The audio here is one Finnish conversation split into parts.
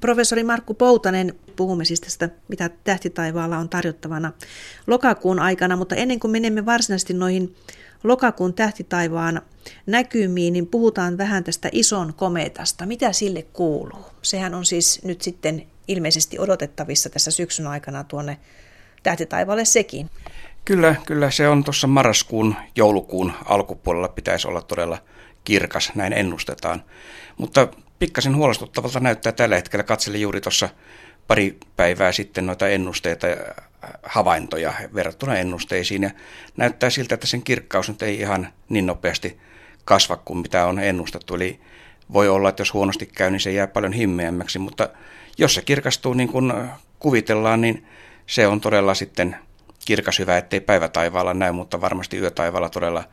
Professori Markku Poutanen, puhumme siis tästä, mitä tähtitaivaalla on tarjottavana lokakuun aikana, mutta ennen kuin menemme varsinaisesti noihin lokakuun tähtitaivaan näkymiin, niin puhutaan vähän tästä ison kometasta. Mitä sille kuuluu? Sehän on siis nyt sitten ilmeisesti odotettavissa tässä syksyn aikana tuonne tähtitaivaalle sekin. Kyllä, kyllä se on tuossa marraskuun, joulukuun alkupuolella pitäisi olla todella kirkas, näin ennustetaan. Mutta pikkasen huolestuttavalta näyttää tällä hetkellä. Katselin juuri tuossa pari päivää sitten noita ennusteita ja havaintoja verrattuna ennusteisiin ja näyttää siltä, että sen kirkkaus nyt ei ihan niin nopeasti kasva kuin mitä on ennustettu. Eli voi olla, että jos huonosti käy, niin se jää paljon himmeämmäksi, mutta jos se kirkastuu niin kuin kuvitellaan, niin se on todella sitten kirkas hyvä, ettei päivätaivaalla näy, mutta varmasti yötaivaalla todella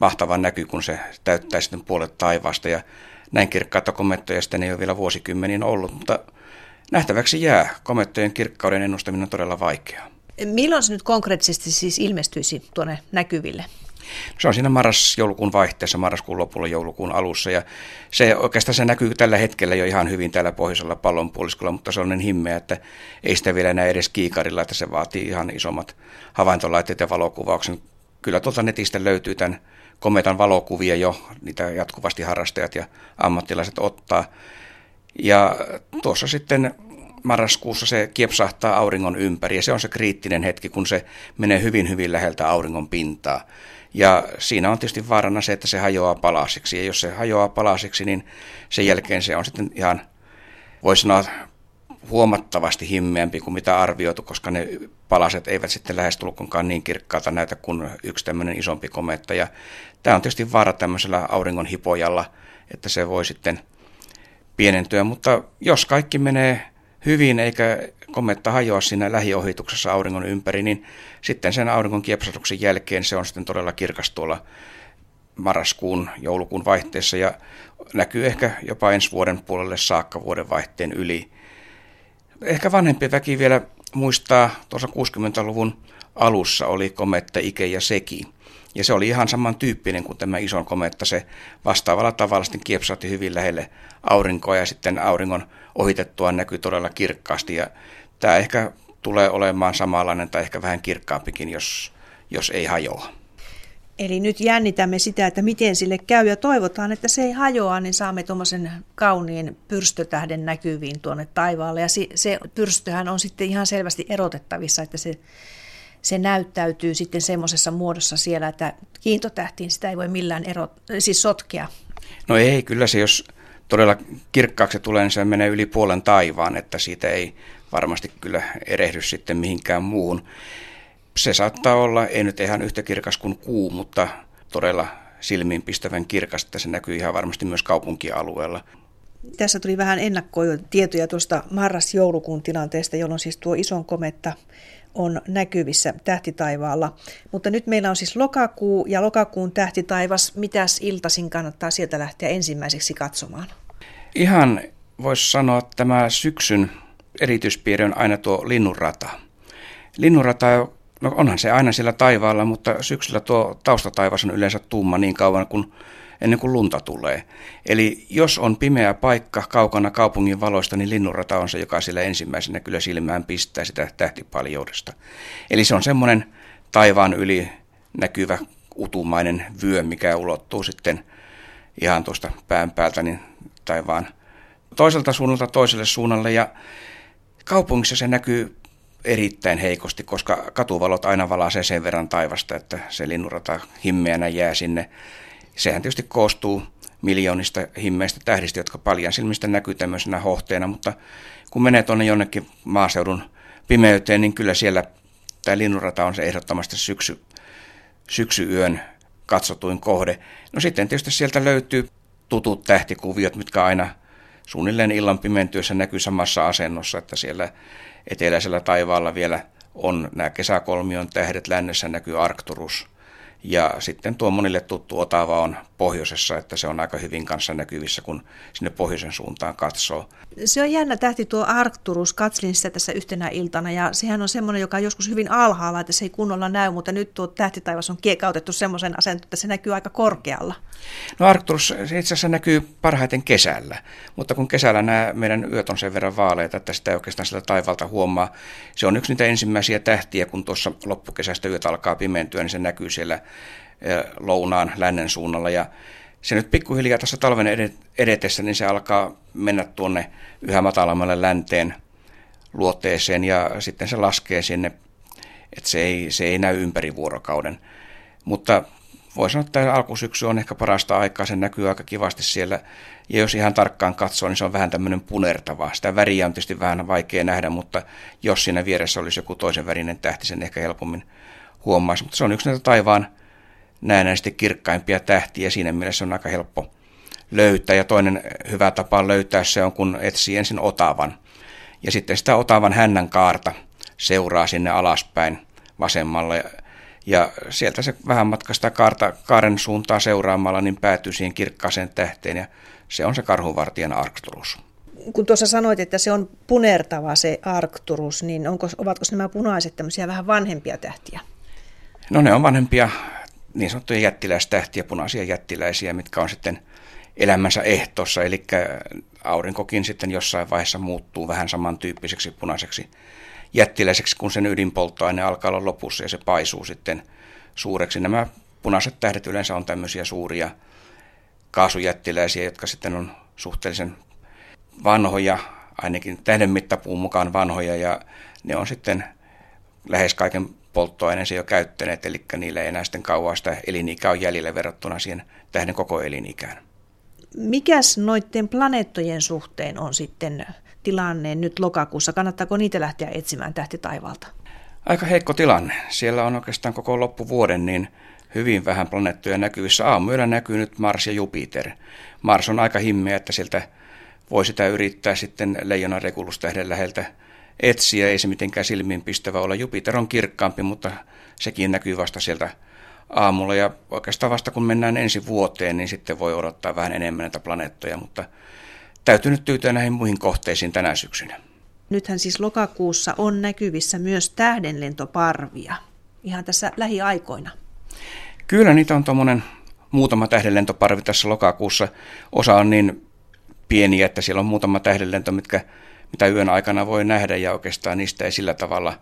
mahtava näky, kun se täyttää sitten puolet taivaasta. Ja näin kirkkaita komettoja sitten ei ole vielä vuosikymmeniin ollut, mutta nähtäväksi jää. Komettojen kirkkauden ennustaminen on todella vaikeaa. Milloin se nyt konkreettisesti siis ilmestyisi tuonne näkyville? Se on siinä marras-joulukuun vaihteessa, marraskuun lopulla, joulukuun alussa. Ja se oikeastaan se näkyy tällä hetkellä jo ihan hyvin täällä pohjoisella pallonpuoliskolla, mutta se on niin himmeä, että ei sitä vielä näe edes kiikarilla, että se vaatii ihan isommat havaintolaitteet ja valokuvauksen. Kyllä tuolta netistä löytyy tämän kometan valokuvia jo, niitä jatkuvasti harrastajat ja ammattilaiset ottaa. Ja tuossa sitten marraskuussa se kiepsahtaa auringon ympäri ja se on se kriittinen hetki, kun se menee hyvin hyvin läheltä auringon pintaa. Ja siinä on tietysti vaarana se, että se hajoaa palasiksi. Ja jos se hajoaa palasiksi, niin sen jälkeen se on sitten ihan, voisi sanoa, huomattavasti himmeämpi kuin mitä arvioitu, koska ne palaset eivät sitten lähestulkoonkaan niin kirkkaalta näytä kuin yksi tämmöinen isompi kometta. Ja tämä on tietysti vaara tämmöisellä auringon hipojalla, että se voi sitten pienentyä, mutta jos kaikki menee hyvin eikä kometta hajoa siinä lähiohituksessa auringon ympäri, niin sitten sen auringon kiepsatuksen jälkeen se on sitten todella kirkas tuolla marraskuun, joulukuun vaihteessa ja näkyy ehkä jopa ensi vuoden puolelle saakka vuoden vaihteen yli. Ehkä vanhempi väki vielä muistaa, tuossa 60-luvun alussa oli kometta Ike ja Seki. Ja se oli ihan samantyyppinen kuin tämä ison kometta. Se vastaavalla tavalla sitten kiepsautti hyvin lähelle aurinkoa ja sitten auringon ohitettua näkyy todella kirkkaasti. Ja tämä ehkä tulee olemaan samanlainen tai ehkä vähän kirkkaampikin, jos, jos ei hajoa. Eli nyt jännitämme sitä, että miten sille käy ja toivotaan, että se ei hajoa, niin saamme tuommoisen kauniin pyrstötähden näkyviin tuonne taivaalle. Ja se pyrstöhän on sitten ihan selvästi erotettavissa, että se, se näyttäytyy sitten semmoisessa muodossa siellä, että kiintotähtiin sitä ei voi millään ero, siis sotkea. No ei, kyllä se jos todella kirkkaaksi tulee, niin se menee yli puolen taivaan, että siitä ei varmasti kyllä erehdy sitten mihinkään muuhun. Se saattaa olla, ei nyt ihan yhtä kirkas kuin kuu, mutta todella silmiinpistävän kirkas, että se näkyy ihan varmasti myös kaupunkialueella. Tässä tuli vähän ennakkotietoja tuosta marras-joulukuun tilanteesta, jolloin siis tuo ison kometta on näkyvissä tähtitaivaalla. Mutta nyt meillä on siis lokakuu ja lokakuun tähtitaivas. Mitäs iltasin kannattaa sieltä lähteä ensimmäiseksi katsomaan? Ihan voisi sanoa, että tämä syksyn erityispiirre on aina tuo linnunrata. Linnunrata, no onhan se aina siellä taivaalla, mutta syksyllä tuo taustataivas on yleensä tumma niin kauan kuin ennen kuin lunta tulee. Eli jos on pimeä paikka kaukana kaupungin valoista, niin linnunrata on se, joka sillä ensimmäisenä kyllä silmään pistää sitä tähtipaljoudesta. Eli se on semmoinen taivaan yli näkyvä utumainen vyö, mikä ulottuu sitten ihan tuosta pään päältä niin taivaan toiselta suunnalta toiselle suunnalle. Ja kaupungissa se näkyy erittäin heikosti, koska katuvalot aina valaisee sen verran taivasta, että se linnunrata himmeänä jää sinne Sehän tietysti koostuu miljoonista himmeistä tähdistä, jotka paljon silmistä näkyy tämmöisenä hohteena, mutta kun menee tuonne jonnekin maaseudun pimeyteen, niin kyllä siellä tämä linnunrata on se ehdottomasti syksy, syksyyön katsotuin kohde. No sitten tietysti sieltä löytyy tutut tähtikuviot, mitkä aina suunnilleen illan pimentyessä näkyy samassa asennossa, että siellä eteläisellä taivaalla vielä on nämä kesäkolmion tähdet, lännessä näkyy Arcturus – ja sitten tuo monille tuttu Otava on pohjoisessa, että se on aika hyvin kanssa näkyvissä, kun sinne pohjoisen suuntaan katsoo. Se on jännä tähti tuo Arcturus, katselin sitä tässä yhtenä iltana, ja sehän on semmoinen, joka on joskus hyvin alhaalla, että se ei kunnolla näy, mutta nyt tuo tähtitaivas on kiekautettu semmoisen asentoon, että se näkyy aika korkealla. No Arcturus itse asiassa näkyy parhaiten kesällä, mutta kun kesällä nämä meidän yöt on sen verran vaaleita, että sitä ei oikeastaan sillä taivalta huomaa. Se on yksi niitä ensimmäisiä tähtiä, kun tuossa loppukesästä yöt alkaa pimentyä, niin se näkyy siellä lounaan lännen suunnalla ja se nyt pikkuhiljaa tässä talven edetessä, niin se alkaa mennä tuonne yhä matalammalle länteen luotteeseen ja sitten se laskee sinne, että se ei, se ei näy ympäri vuorokauden. Mutta voi sanoa, että alkusyksy on ehkä parasta aikaa, se näkyy aika kivasti siellä. Ja jos ihan tarkkaan katsoo, niin se on vähän tämmöinen punertava. Sitä väriä on tietysti vähän vaikea nähdä, mutta jos siinä vieressä olisi joku toisen värinen tähti, sen ehkä helpommin huomaisi. Mutta se on yksi näitä taivaan näennäisesti kirkkaimpia tähtiä. Siinä mielessä on aika helppo löytää. Ja toinen hyvä tapa löytää se on, kun etsii ensin otavan. Ja sitten sitä otavan hännän kaarta seuraa sinne alaspäin vasemmalle. Ja sieltä se vähän matkasta kaarta, kaaren suuntaa seuraamalla, niin päätyy siihen kirkkaaseen tähteen. Ja se on se karhuvartijan Arcturus. Kun tuossa sanoit, että se on punertava se Arcturus, niin onko, ovatko nämä punaiset tämmöisiä vähän vanhempia tähtiä? No ne on vanhempia niin sanottuja jättiläistähtiä, punaisia jättiläisiä, mitkä on sitten elämänsä ehtossa, eli aurinkokin sitten jossain vaiheessa muuttuu vähän samantyyppiseksi punaiseksi jättiläiseksi, kun sen ydinpolttoaine alkaa olla lopussa ja se paisuu sitten suureksi. Nämä punaiset tähdet yleensä on tämmöisiä suuria kaasujättiläisiä, jotka sitten on suhteellisen vanhoja, ainakin tähden mittapuun mukaan vanhoja, ja ne on sitten lähes kaiken polttoaineensa jo käyttäneet, eli niillä ei enää sitten kauan sitä elinikää on jäljellä verrattuna siihen tähden koko elinikään. Mikäs noiden planeettojen suhteen on sitten tilanne nyt lokakuussa? Kannattaako niitä lähteä etsimään tähtitaivalta? Aika heikko tilanne. Siellä on oikeastaan koko loppuvuoden niin hyvin vähän planeettoja näkyvissä. Aamuyöllä näkyy nyt Mars ja Jupiter. Mars on aika himmeä, että sieltä voi sitä yrittää sitten leijona regulustähden läheltä etsiä, ei se mitenkään silmiinpistävä ole. Jupiter on kirkkaampi, mutta sekin näkyy vasta sieltä aamulla ja oikeastaan vasta kun mennään ensi vuoteen, niin sitten voi odottaa vähän enemmän näitä planeettoja, mutta täytyy nyt tyytyä näihin muihin kohteisiin tänä syksynä. Nythän siis lokakuussa on näkyvissä myös tähdenlentoparvia ihan tässä lähiaikoina. Kyllä niitä on tuommoinen muutama tähdenlentoparvi tässä lokakuussa. Osa on niin pieniä, että siellä on muutama tähdenlento, mitkä mitä yön aikana voi nähdä ja oikeastaan niistä ei sillä tavalla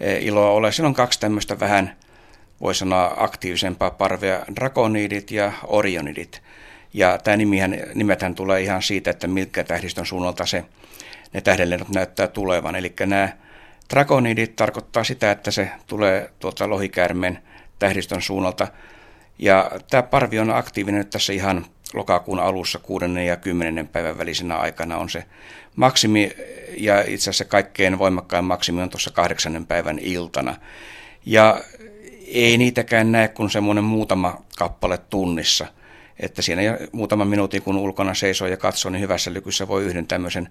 e, iloa ole. Siellä on kaksi tämmöistä vähän, voi sanoa, aktiivisempaa parvea, drakoniidit ja orionidit. Ja tämä nimihän, nimethän tulee ihan siitä, että milkä tähdistön suunnalta se, ne tähdenlennot näyttää tulevan. Eli nämä drakoniidit tarkoittaa sitä, että se tulee tuolta lohikäärmeen tähdistön suunnalta. Ja tämä parvi on aktiivinen nyt tässä ihan lokakuun alussa 6. ja 10. päivän välisenä aikana on se maksimi ja itse asiassa kaikkein voimakkain maksimi on tuossa kahdeksannen päivän iltana. Ja ei niitäkään näe kuin semmoinen muutama kappale tunnissa. Että siinä muutama minuutin kun ulkona seisoo ja katsoo, niin hyvässä lykyssä voi yhden tämmöisen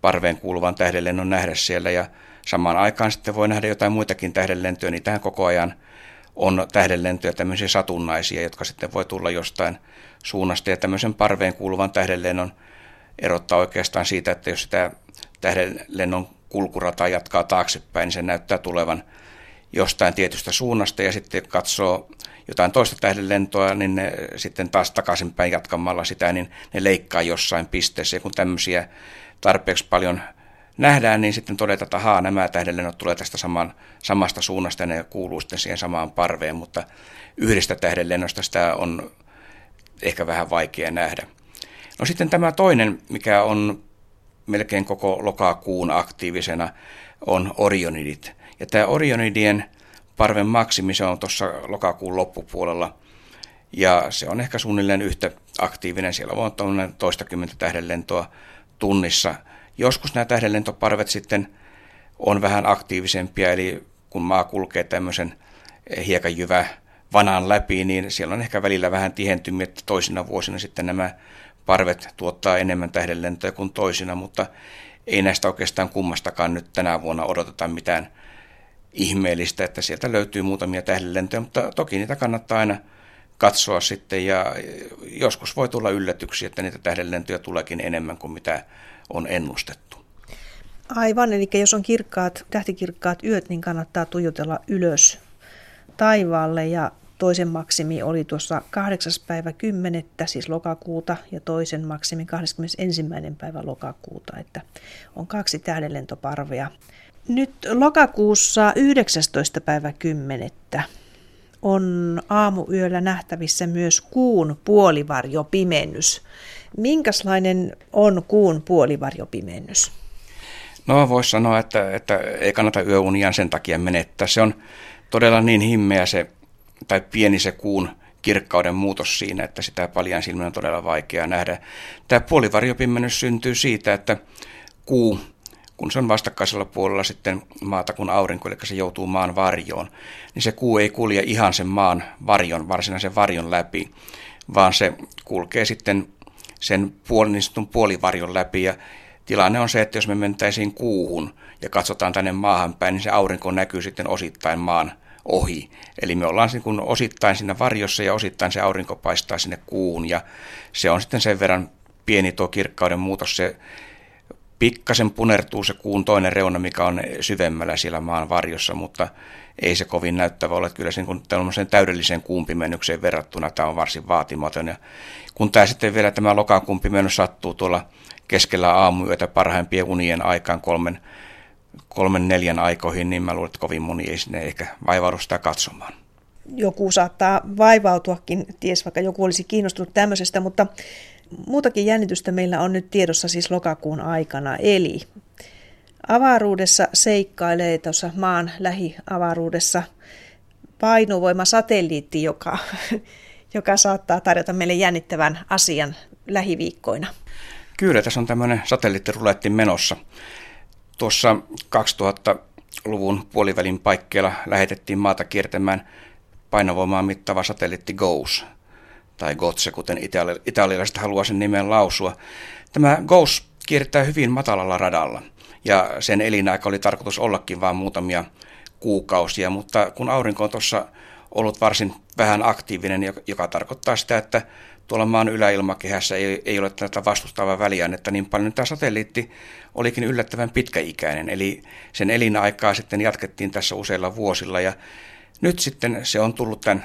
parveen kuuluvan tähdenlennon nähdä siellä. Ja samaan aikaan sitten voi nähdä jotain muitakin tähdenlentoja, niin tähän koko ajan on tähdenlentoja tämmöisiä satunnaisia, jotka sitten voi tulla jostain suunnasta. Ja tämmöisen parveen kuuluvan tähdenlennon erottaa oikeastaan siitä, että jos sitä tähdenlennon kulkurata jatkaa taaksepäin, niin se näyttää tulevan jostain tietystä suunnasta ja sitten katsoo jotain toista tähdenlentoa, niin ne sitten taas takaisinpäin jatkamalla sitä, niin ne leikkaa jossain pisteessä. Ja kun tämmöisiä tarpeeksi paljon nähdään, niin sitten todetaan, että ahaa, nämä tähdenlennot tulee tästä saman, samasta suunnasta ja ne kuuluu sitten siihen samaan parveen, mutta yhdestä tähdenlennosta sitä on ehkä vähän vaikea nähdä. No sitten tämä toinen, mikä on melkein koko lokakuun aktiivisena, on orionidit. Ja tämä orionidien parven maksimi, se on tuossa lokakuun loppupuolella. Ja se on ehkä suunnilleen yhtä aktiivinen. Siellä on tuollainen toistakymmentä tähdenlentoa tunnissa. Joskus nämä tähdenlentoparvet sitten on vähän aktiivisempia, eli kun maa kulkee tämmöisen hiekanjyvä vanan läpi, niin siellä on ehkä välillä vähän tihentymiä, että toisina vuosina sitten nämä parvet tuottaa enemmän tähdenlentoja kuin toisina, mutta ei näistä oikeastaan kummastakaan nyt tänä vuonna odoteta mitään ihmeellistä, että sieltä löytyy muutamia tähdenlentoja, mutta toki niitä kannattaa aina katsoa sitten ja joskus voi tulla yllätyksiä, että niitä tähdenlentoja tuleekin enemmän kuin mitä on ennustettu. Aivan, eli jos on kirkkaat, tähtikirkkaat yöt, niin kannattaa tuijotella ylös taivaalle ja toisen maksimi oli tuossa 8. päivä 10. siis lokakuuta ja toisen maksimi 21. päivä lokakuuta, että on kaksi tähdenlentoparvea. Nyt lokakuussa 19. päivä 10. on aamuyöllä nähtävissä myös kuun puolivarjopimennys. Minkälainen on kuun puolivarjopimennys? No voisi sanoa, että, että ei kannata yöuniaan sen takia menettää. Se on todella niin himmeä se, tai pieni se kuun kirkkauden muutos siinä, että sitä paljon silmin on todella vaikea nähdä. Tämä puolivarjopimennys syntyy siitä, että kuu, kun se on vastakkaisella puolella sitten maata kuin aurinko, eli se joutuu maan varjoon, niin se kuu ei kulje ihan sen maan varjon, varsinaisen varjon läpi, vaan se kulkee sitten sen puolin, niin puolivarjon läpi ja tilanne on se, että jos me mentäisiin kuuhun ja katsotaan tänne maahan päin, niin se aurinko näkyy sitten osittain maan ohi. Eli me ollaan niin kuin osittain siinä varjossa ja osittain se aurinko paistaa sinne kuuhun ja se on sitten sen verran pieni tuo kirkkauden muutos. Se pikkasen punertuu se kuun toinen reuna, mikä on syvemmällä siellä maan varjossa, mutta ei se kovin näyttävä ole. Kyllä sen, kun täydelliseen kuumpimennykseen verrattuna tämä on varsin vaatimaton. Ja kun tämä sitten vielä tämä lokakuun pimennys sattuu tuolla keskellä aamuyötä parhaimpien unien aikaan kolmen, kolmen neljän aikoihin, niin mä luulen, että kovin moni ei sinne ehkä vaivaudu sitä katsomaan. Joku saattaa vaivautuakin, ties vaikka joku olisi kiinnostunut tämmöisestä, mutta muutakin jännitystä meillä on nyt tiedossa siis lokakuun aikana. Eli avaruudessa seikkailee tuossa maan lähiavaruudessa painovoimasatelliitti, joka, joka saattaa tarjota meille jännittävän asian lähiviikkoina. Kyllä, tässä on tämmöinen satelliittiruletti menossa. Tuossa 2000-luvun puolivälin paikkeilla lähetettiin maata kiertämään painovoimaa mittava satelliitti GOES, tai GOTSE, kuten itali- italialaiset haluaa sen nimen lausua. Tämä GOES kiertää hyvin matalalla radalla, ja sen elinaika oli tarkoitus ollakin vain muutamia kuukausia, mutta kun aurinko on tuossa ollut varsin vähän aktiivinen, joka tarkoittaa sitä, että tuolla maan yläilmakehässä ei, ei ole tätä vastustavaa väliainetta niin paljon. Tämä satelliitti olikin yllättävän pitkäikäinen, eli sen elinaikaa sitten jatkettiin tässä useilla vuosilla ja nyt sitten se on tullut tämän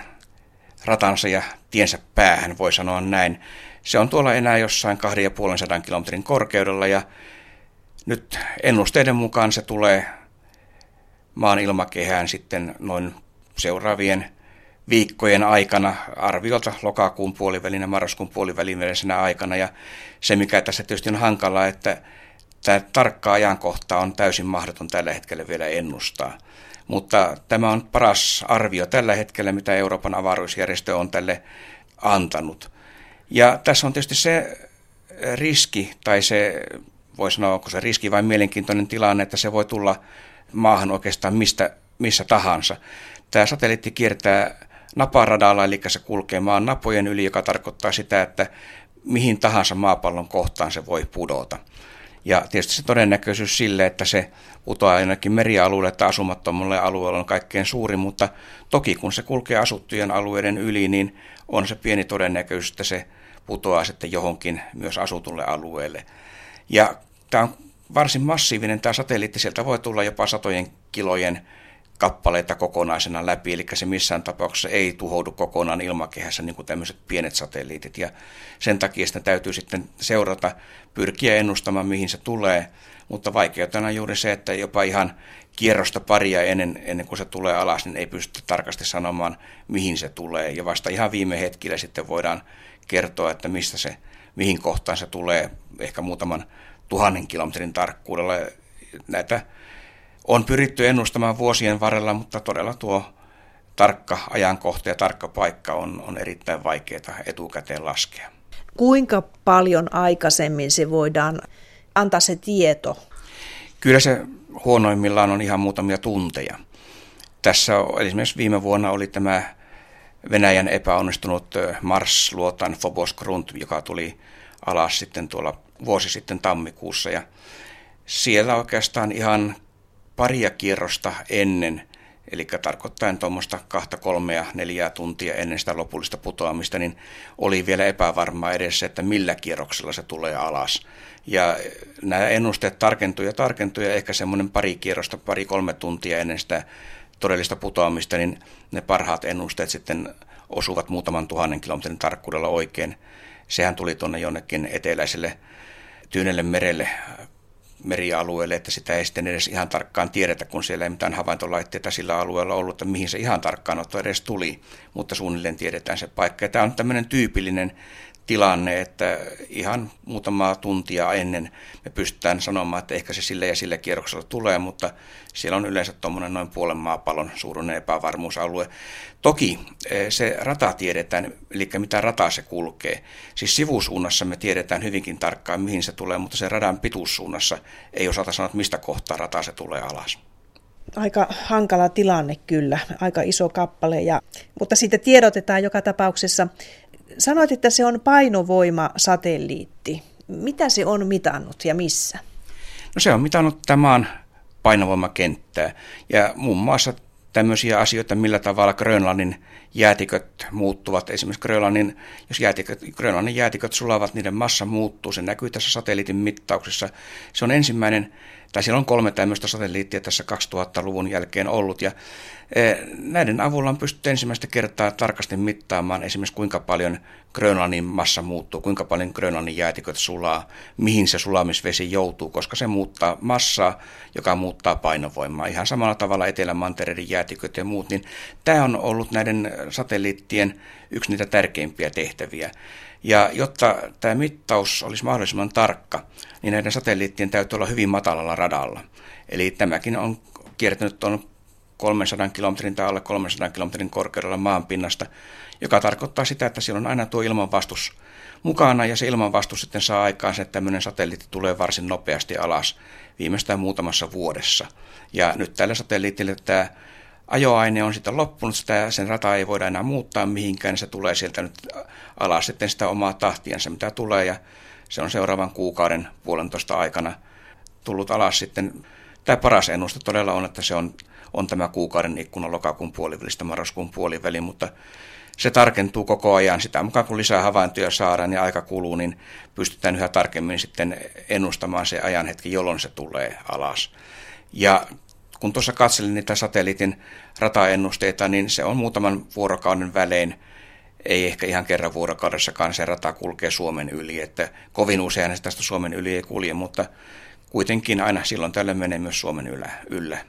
ratansa ja tiensä päähän, voi sanoa näin. Se on tuolla enää jossain 2,5 kilometrin korkeudella ja nyt ennusteiden mukaan se tulee maan ilmakehään sitten noin seuraavien viikkojen aikana, arviolta lokakuun puolivälin ja marraskuun puolivälin välisenä aikana. Ja se, mikä tässä tietysti on hankala, että tämä tarkka ajankohta on täysin mahdoton tällä hetkellä vielä ennustaa. Mutta tämä on paras arvio tällä hetkellä, mitä Euroopan avaruusjärjestö on tälle antanut. Ja tässä on tietysti se riski, tai se, voi sanoa, onko se riski vai mielenkiintoinen tilanne, että se voi tulla maahan oikeastaan mistä, missä tahansa. Tämä satelliitti kiertää naparadalla, eli se kulkee maan napojen yli, joka tarkoittaa sitä, että mihin tahansa maapallon kohtaan se voi pudota. Ja tietysti se todennäköisyys sille, että se putoaa ainakin merialueelle tai asumattomalle alueelle on kaikkein suuri, mutta toki kun se kulkee asuttujen alueiden yli, niin on se pieni todennäköisyys, että se putoaa sitten johonkin myös asutulle alueelle. Ja tämä on varsin massiivinen tämä satelliitti, sieltä voi tulla jopa satojen kilojen kappaleita kokonaisena läpi, eli se missään tapauksessa ei tuhoudu kokonaan ilmakehässä niin kuin tämmöiset pienet satelliitit. Ja sen takia sitä täytyy sitten seurata, pyrkiä ennustamaan, mihin se tulee, mutta vaikeutena on juuri se, että jopa ihan kierrosta paria ennen, ennen kuin se tulee alas, niin ei pysty tarkasti sanomaan, mihin se tulee. Ja vasta ihan viime hetkillä sitten voidaan kertoa, että mistä se, mihin kohtaan se tulee, ehkä muutaman tuhannen kilometrin tarkkuudella. Näitä on pyritty ennustamaan vuosien varrella, mutta todella tuo tarkka ajankohta ja tarkka paikka on, on erittäin vaikeaa etukäteen laskea. Kuinka paljon aikaisemmin se voidaan antaa se tieto? Kyllä se huonoimmillaan on ihan muutamia tunteja. Tässä esimerkiksi viime vuonna oli tämä Venäjän epäonnistunut Mars-luotan Phobos Grunt, joka tuli alas sitten tuolla vuosi sitten tammikuussa. Ja siellä oikeastaan ihan paria kierrosta ennen eli tarkoittain tuommoista kahta, kolmea, neljää tuntia ennen sitä lopullista putoamista, niin oli vielä epävarmaa edessä, että millä kierroksella se tulee alas. Ja nämä ennusteet tarkentuja ja tarkentuja, ehkä semmoinen pari kierrosta, pari-kolme tuntia ennen sitä todellista putoamista, niin ne parhaat ennusteet sitten osuvat muutaman tuhannen kilometrin tarkkuudella oikein. Sehän tuli tuonne jonnekin eteläiselle Tyynelle merelle merialueelle, että sitä ei sitten edes ihan tarkkaan tiedetä, kun siellä ei mitään havaintolaitteita sillä alueella ollut, että mihin se ihan tarkkaan otto edes tuli, mutta suunnilleen tiedetään se paikka. Ja tämä on tämmöinen tyypillinen tilanne, että ihan muutamaa tuntia ennen me pystytään sanomaan, että ehkä se sille ja sille kierroksella tulee, mutta siellä on yleensä tuommoinen noin puolen maapallon suuruinen epävarmuusalue. Toki eh, se rata tiedetään, eli mitä rataa se kulkee. Siis sivusuunnassa me tiedetään hyvinkin tarkkaan, mihin se tulee, mutta se radan pituussuunnassa ei osata sanoa, että mistä kohtaa rata se tulee alas aika hankala tilanne kyllä, aika iso kappale, ja, mutta siitä tiedotetaan joka tapauksessa Sanoit, että se on painovoimasatelliitti. Mitä se on mitannut ja missä? No se on mitannut tämän painovoimakenttää ja muun muassa tämmöisiä asioita, millä tavalla Grönlannin jäätiköt muuttuvat. Esimerkiksi Grönlannin, jos jäätiköt, Grönlannin jäätiköt sulavat, niiden massa muuttuu. Se näkyy tässä satelliitin mittauksessa. Se on ensimmäinen tai siellä on kolme tämmöistä satelliittia tässä 2000-luvun jälkeen ollut, ja e, näiden avulla on pystytty ensimmäistä kertaa tarkasti mittaamaan esimerkiksi kuinka paljon Grönlannin massa muuttuu, kuinka paljon Grönlannin jäätiköt sulaa, mihin se sulamisvesi joutuu, koska se muuttaa massaa, joka muuttaa painovoimaa. Ihan samalla tavalla Etelämantereiden jäätiköt ja muut, niin tämä on ollut näiden satelliittien yksi niitä tärkeimpiä tehtäviä. Ja jotta tämä mittaus olisi mahdollisimman tarkka, niin näiden satelliittien täytyy olla hyvin matalalla radalla. Eli tämäkin on kiertänyt tuon 300 kilometrin tai alle 300 kilometrin korkeudella maanpinnasta, joka tarkoittaa sitä, että siellä on aina tuo ilmanvastus mukana ja se ilmanvastus sitten saa aikaan se, että tämmöinen satelliitti tulee varsin nopeasti alas viimeistään muutamassa vuodessa. Ja nyt tällä satelliitilla tämä ajoaine on sitten loppunut, sitä, sen rata ei voida enää muuttaa mihinkään, niin se tulee sieltä nyt alas sitten sitä omaa tahtiansa, mitä tulee, ja se on seuraavan kuukauden puolentoista aikana tullut alas sitten. Tämä paras ennuste todella on, että se on, on tämä kuukauden ikkuna lokakuun puolivälistä marraskuun puoliväli, mutta se tarkentuu koko ajan. Sitä mukaan kun lisää havaintoja saadaan ja aika kuluu, niin pystytään yhä tarkemmin sitten ennustamaan se ajanhetki, jolloin se tulee alas. Ja kun tuossa katselin niitä satelliitin rataennusteita, niin se on muutaman vuorokauden välein, ei ehkä ihan kerran vuorokaudessakaan se rata kulkee Suomen yli, että kovin usein se tästä Suomen yli ei kulje, mutta kuitenkin aina silloin tällä menee myös Suomen yllä. yllä.